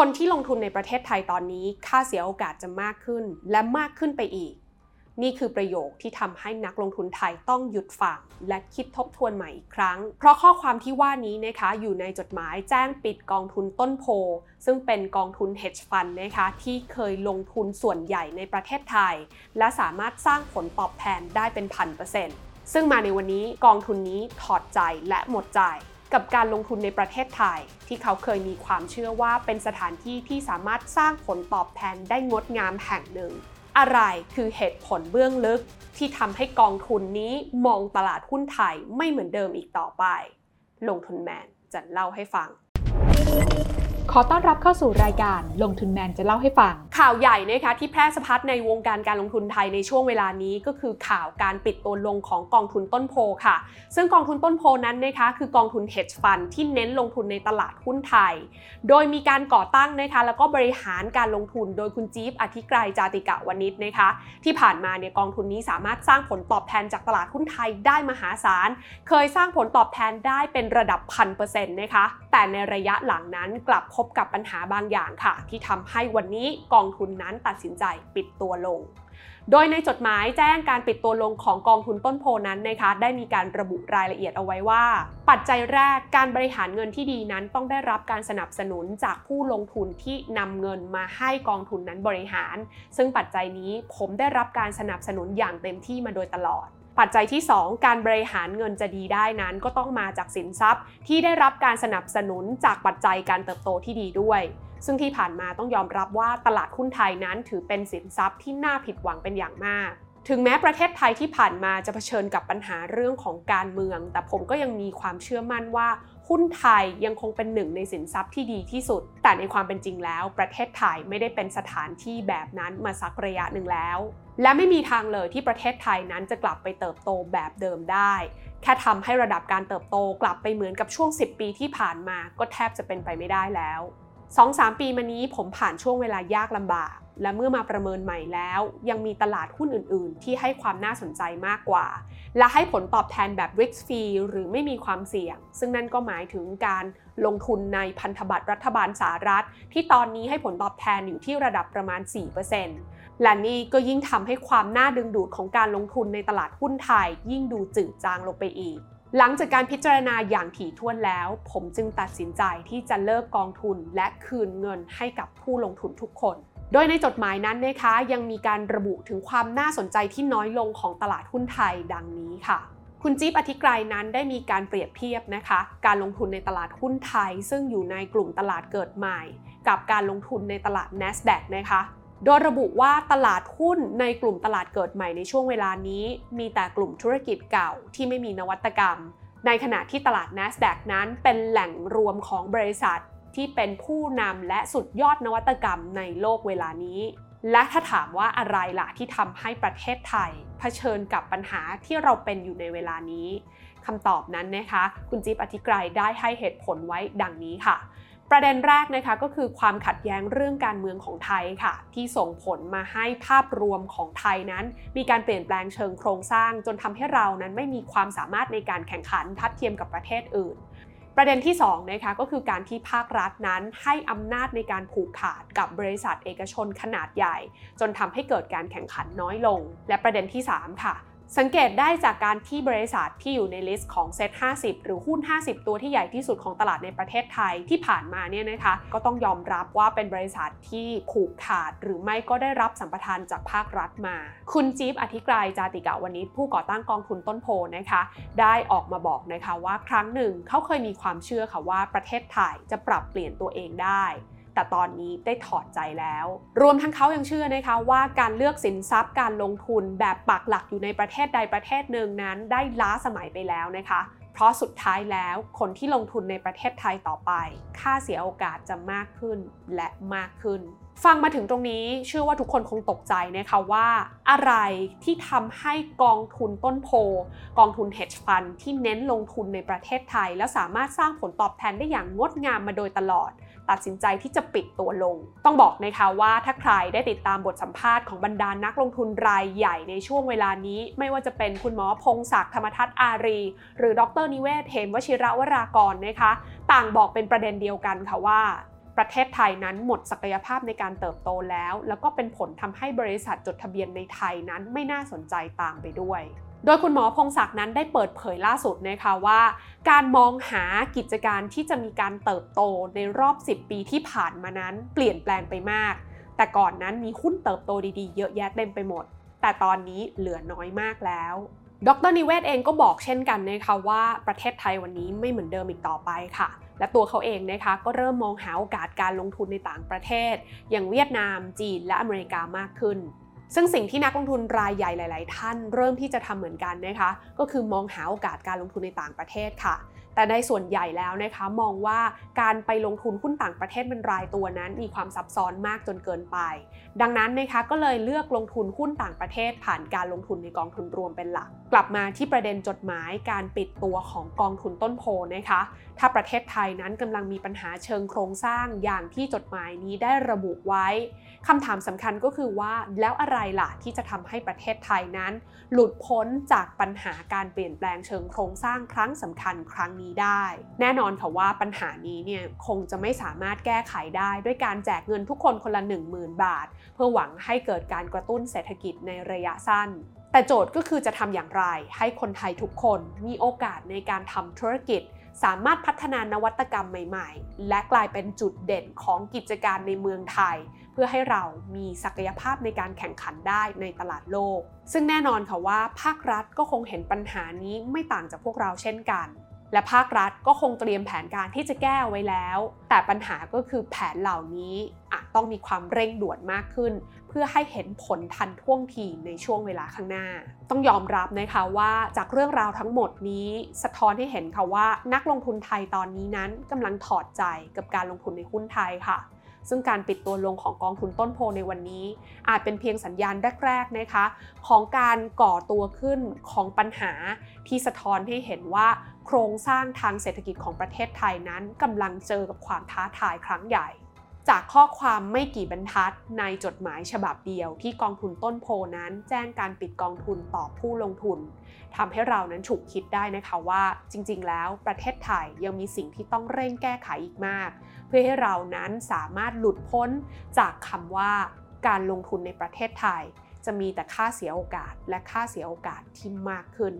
คนที่ลงทุนในประเทศไทยตอนนี้ ค่าเสียโอกาสจะมากขึ้นและมากขึ้นไปอีก นี่คือประโยคที่ทำให้นักลงทุนไทยต้องหยุดฟังและคิดทบทวนใหม่อีกครั้ง เพราะข้อความที่ว่านี้นะคะอยู่ในจดหมายแจ้งปิดกองทุนต้นโพ ซึ่งเป็นกองทุน hedge fund นะคะที่เคยลงทุนส่วนใหญ่ในประเทศไทย และสามารถสร้างผลตอบแทนได้เป็นพันเปอร์เซ็นต์ซึ่งมาในวันนี้กองทุนนี้ถอดใจและหมดใจ กับการลงทุนในประเทศไทย ที่เขาเคยมีความเชื่อว่าเป็นสถานที่ที่สามารถสร้างผลตอบแทนได้งดงามแห่งหนึ่ง อะไรคือเหตุผลเบื้องลึก ที่ทำให้กองทุนนี้มองตลาดหุ้นไทยไม่เหมือนเดิมอีกต่อไป ลงทุนแมนจะเล่าให้ฟัง ขอต้อนรับเข้าสู่รายการลงทุนแมนจะเล่าให้ฟัง ข่าวใหญ่นะคะที่แพร่สะพัดในวงการการลงทุนไทยในช่วงเวลานี้ก็คือข่าวการปิดตัวลงของกองทุนต้นโพค่ะ ซึ่งกองทุนต้นโพนั้นนะคะคือกองทุน hedge fund ที่เน้นลงทุนในตลาดหุ้นไทย โดยมีการก่อตั้งนะคะแล้วก็บริหารการลงทุนโดยคุณจี๊ฟอธิกรายจาติกะวณิชนะคะ ที่ผ่านมาเนี่ยกองทุนนี้สามารถสร้างผลตอบแทนจากตลาดหุ้นไทยได้มหาศาล เคยสร้างผลตอบแทนได้เป็นระดับพันเปอร์เซ็นต์นะคะแต่ในระยะหลังนั้นกลับพบกับปัญหาบางอย่างค่ะ ที่ทำให้วันนี้กองทุนนั้นตัดสินใจปิดตัวลง โดยในจดหมายแจ้งการปิดตัวลงของกองทุนต้นโพนั้นนะคะได้มีการระบุรายละเอียดเอาไว้ว่า ปัจจัยแรกการบริหารเงินที่ดีนั้นต้องได้รับการสนับสนุนจากผู้ลงทุนที่นำเงินมาให้กองทุนนั้นบริหาร ซึ่งปัจจัยนี้ผมได้รับการสนับสนุนอย่างเต็มที่มาโดยตลอด ปัจจัยที่ 2 การบริหารเงินจะดีได้นั้น ก็ต้องมาจากสินทรัพย์ ที่ได้รับการสนับสนุนจากปัจจัยการเติบโตที่ดีด้วย ซึ่งที่ผ่านมาต้องยอมรับว่าตลาดหุ้นไทยนั้นถือเป็นสินทรัพย์ที่น่าผิดหวังเป็นอย่างมากถึงแม้ประเทศไทยที่ผ่านมาจะเผชิญกับปัญหาเรื่องของการเมือง แต่ผมก็ยังมีความเชื่อมั่นว่าหุ้นไทยยังคงเป็นหนึ่งในสินทรัพย์ที่ดีที่สุด แต่ในความเป็นจริงแล้ว ประเทศไทยไม่ได้เป็นสถานที่แบบนั้นมาสักระยะหนึ่งแล้ว และไม่มีทางเลยที่ประเทศไทยนั้นจะกลับไปเติบโตแบบเดิมได้ แค่ทำให้ระดับการเติบโตกลับไปเหมือนกับช่วง 10 ปีที่ผ่านมาก็แทบจะเป็นไปไม่ได้แล้ว 2-3 ปีมานี้ผมผ่านช่วงเวลายากลำบาก และเมื่อมาประเมินใหม่แล้ว ยังมีตลาดหุ้นอื่น ๆ ที่ให้ความน่าสนใจมากกว่า และให้ผลตอบแทนแบบ risk free หรือไม่มีความเสี่ยง ซึ่งนั่นก็หมายถึงการลงทุนในพันธบัตรรัฐบาลสหรัฐ ที่ตอนนี้ให้ผลตอบแทนอยู่ที่ระดับประมาณ 4% และนี่ก็ยิ่งทำให้ความน่าดึงดูดของการลงทุนในตลาดหุ้นไทย ยิ่งดูจืดจางลงไปอีก หลังจากการพิจารณาอย่างถี่ถ้วนแล้ว ผมจึงตัดสินใจที่จะเลิกกองทุนและคืนเงินให้กับผู้ลงทุนทุกคน โดยในจดหมายนั้นนะคะ ยังมีการระบุถึงความน่าสนใจที่น้อยลงของตลาดหุ้นไทยดังนี้ค่ะคุณจิ๊บอธิกรายนั้นได้มีการเปรียบเทียบนะคะ การลงทุนในตลาดหุ้นไทย ซึ่งอยู่ในกลุ่มตลาดเกิดใหม่ กับการลงทุนในตลาด NASDAQ นะคะ โดยระบุว่าตลาดหุ้นในกลุ่มตลาดเกิดใหม่ในช่วงเวลานี้ มีแต่กลุ่มธุรกิจเก่าที่ไม่มีนวัตกรรม ในขณะที่ตลาด NASDAQ นั้นเป็นแหล่งรวมของบริษัท ที่เป็นผู้นำและสุดยอดนวัตกรรมในโลกเวลานี้ และถ้าถามว่าอะไรล่ะที่ทำให้ประเทศไทย เผชิญกับปัญหาที่เราเป็นอยู่ในเวลานี้คำตอบนั้นนะคะ คุณจิ๊บอธิกรายได้ให้เหตุผลไว้ดังนี้ค่ะ ประเด็นแรกนะคะก็คือความขัดแย้งเรื่องการเมืองของไทยค่ะ ที่ส่งผลมาให้ภาพรวมของไทยนั้น มีการเปลี่ยนแปลงเชิงโครงสร้าง จนทำให้เรานั้นไม่มีความสามารถในการแข่งขันทัดเทียมกับประเทศอื่น ประเด็นที่2นะคะก็คือการที่ภาครัฐนั้นให้อำนาจในการผูกขาดกับบริษัทเอกชนขนาดใหญ่ จนทำให้เกิดการแข่งขันน้อยลง และประเด็นที่ 3 ค่ะ สังเกตได้จากการที่บริษัทที่อยู่ใน list ของ SET50 หรือหุ้น 50 ตัวที่ใหญ่ที่สุดของตลาดในประเทศไทยที่ผ่านมาเนี่ยนะคะ ก็ต้องยอมรับว่าเป็นบริษัทที่ผูกขาด หรือไม่ก็ได้รับสัมปทานจากภาครัฐมา คุณจี๊บอธิกรายจาติกะวันนี้ผู้ก่อตั้งกองทุนต้นโพนะคะ ได้ออกมาบอกนะคะว่าครั้งหนึ่งเขาเคยมีความเชื่อค่ะว่าประเทศไทยจะปรับเปลี่ยนตัวเองได้ แต่ตอนนี้ได้ถอดใจแล้ว รวมทั้งเขายังเชื่อนะคะว่าการเลือกสินทรัพย์การลงทุนแบบปักหลักอยู่ในประเทศใดประเทศหนึ่งนั้น ได้ล้าสมัยไปแล้วนะคะเพราะสุดท้ายแล้วคนที่ลงทุนในประเทศไทยต่อไป ค่าเสียโอกาสจะมากขึ้นและมากขึ้น ฟังมาถึงตรงนี้เชื่อว่าทุกคนคงตกใจนะคะว่าอะไรที่ทำให้กองทุนต้นโพ กองทุน hedge fund ที่เน้นลงทุนในประเทศไทย แล้วสามารถสร้างผลตอบแทนได้อย่างงดงามมาโดยตลอด ตัดสินใจที่จะปิดตัวลง ต้องบอกนะคะว่าถ้าใครได้ติดตามบทสัมภาษณ์ของบรรดานักลงทุนรายใหญ่ในช่วงเวลานี้ ไม่ว่าจะเป็นคุณหมอพงศักดิ์ธรรมทัศน์อารี หรือดรนิเวศเทมวชิระวรากรนะคะ ต่างบอกเป็นประเด็นเดียวกันค่ะว่า ประเทศไทยนั้นหมดศักยภาพในการเติบโตแล้ว แล้วก็เป็นผลทำให้บริษัทจดทะเบียนในไทยนั้นไม่น่าสนใจตามไปด้วย โดยคุณหมอพงศักดิ์นั้นได้เปิดเผยล่าสุดนะคะว่า การมองหากิจการที่จะมีการเติบโตในรอบ 10 ปีที่ผ่านมานั้น เปลี่ยนแปลงไปมาก แต่ก่อนนั้นมีหุ้นเติบโตดีๆ เยอะแยะเต็มไปหมด แต่ตอนนี้เหลือน้อยมากแล้วดรนิเวศเองก็บอกเช่นกันนะคะว่าประเทศไทยวันนี้ไม่เหมือนเดิมอีกต่อไปค่ะ และตัวเขาเองนะคะก็เริ่มมองหาโอกาสการลงทุนในต่างประเทศ อย่างเวียดนาม จีน และอเมริกามากขึ้น ซึ่งสิ่งที่นักลงทุนรายใหญ่หลาย ๆ ท่านเริ่มที่จะทำเหมือนกันนะคะ ก็คือมองหาโอกาสการลงทุนในต่างประเทศค่ะ แต่ในส่วนใหญ่แล้วนะคะมองว่าการไปลงทุนหุ้นต่างประเทศเป็นรายตัวนั้น มีความซับซ้อนมากจนเกินไป ดังนั้นนะคะก็เลยเลือกลงทุนหุ้นต่างประเทศ ผ่านการลงทุนในกองทุนรวมเป็นหลัก กลับมาที่ประเด็นจดหมายการปิดตัวของกองทุนต้นโพนะคะ ถ้าประเทศไทยนั้นกำลังมีปัญหาเชิงโครงสร้างอย่างที่จดหมายนี้ได้ระบุไว้คำถามสำคัญก็คือว่าแล้วอะไรล่ะที่จะทำให้ประเทศไทยนั้น หลุดพ้นจากปัญหาการเปลี่ยนแปลงเชิงโครงสร้างครั้งสำคัญครั้งนี้นี้ได้ แน่นอนค่ะว่าปัญหานี้เนี่ยคงจะไม่สามารถแก้ไขได้ด้วยการแจกเงินทุกคนคนละ 10,000 บาท เพื่อหวังให้เกิดการกระตุ้นเศรษฐกิจในระยะสั้น แต่โจทย์ก็คือจะทำอย่างไร ให้คนไทยทุกคนมีโอกาสในการทำธุรกิจสามารถพัฒนานวัตกรรมใหม่ ๆ และกลายเป็นจุดเด่นของกิจการในเมืองไทย เพื่อให้เรามีศักยภาพในการแข่งขันได้ในตลาดโลก ซึ่งแน่นอนค่ะว่าภาครัฐก็คงเห็นปัญหานี้ไม่ต่างจากพวกเราเช่นกัน และภาครัฐก็คงเตรียมแผนการที่จะแก้ไว้แล้ว แต่ปัญหาก็คือแผนเหล่านี้อาจต้องมีความเร่งด่วนมากขึ้น เพื่อให้เห็นผลทันท่วงทีในช่วงเวลาข้างหน้า ต้องยอมรับนะคะว่าจากเรื่องราวทั้งหมดนี้ สะท้อนให้เห็นค่ะว่า นักลงทุนไทยตอนนี้นั้นกำลังถอดใจกับการลงทุนในหุ้นไทยค่ะ ซึ่งการปิดตัวลงของกองทุนต้นโพในวันนี้ อาจเป็นเพียงสัญญาณแรกๆนะคะของการก่อตัวขึ้นของปัญหาที่สะท้อนให้เห็นว่าโครงสร้างทางเศรษฐกิจของประเทศไทยนั้นกำลังเจอกับความท้าทายครั้งใหญ่ จากข้อความไม่กี่บรรทัดในจดหมายฉบับเดียวที่กองทุนต้นโพนั้น แจ้งการปิดกองทุนต่อผู้ลงทุนทำให้เรานั้นฉุกคิดได้นะคะว่า จริงๆ แล้วประเทศไทยยังมีสิ่งที่ต้องเร่งแก้ไขอีกมาก เพื่อให้เรานั้นสามารถหลุดพ้นจากคำว่าการลงทุนในประเทศไทย จะมีแต่ค่าเสียโอกาสและค่าเสียโอกาสที่มากขึ้น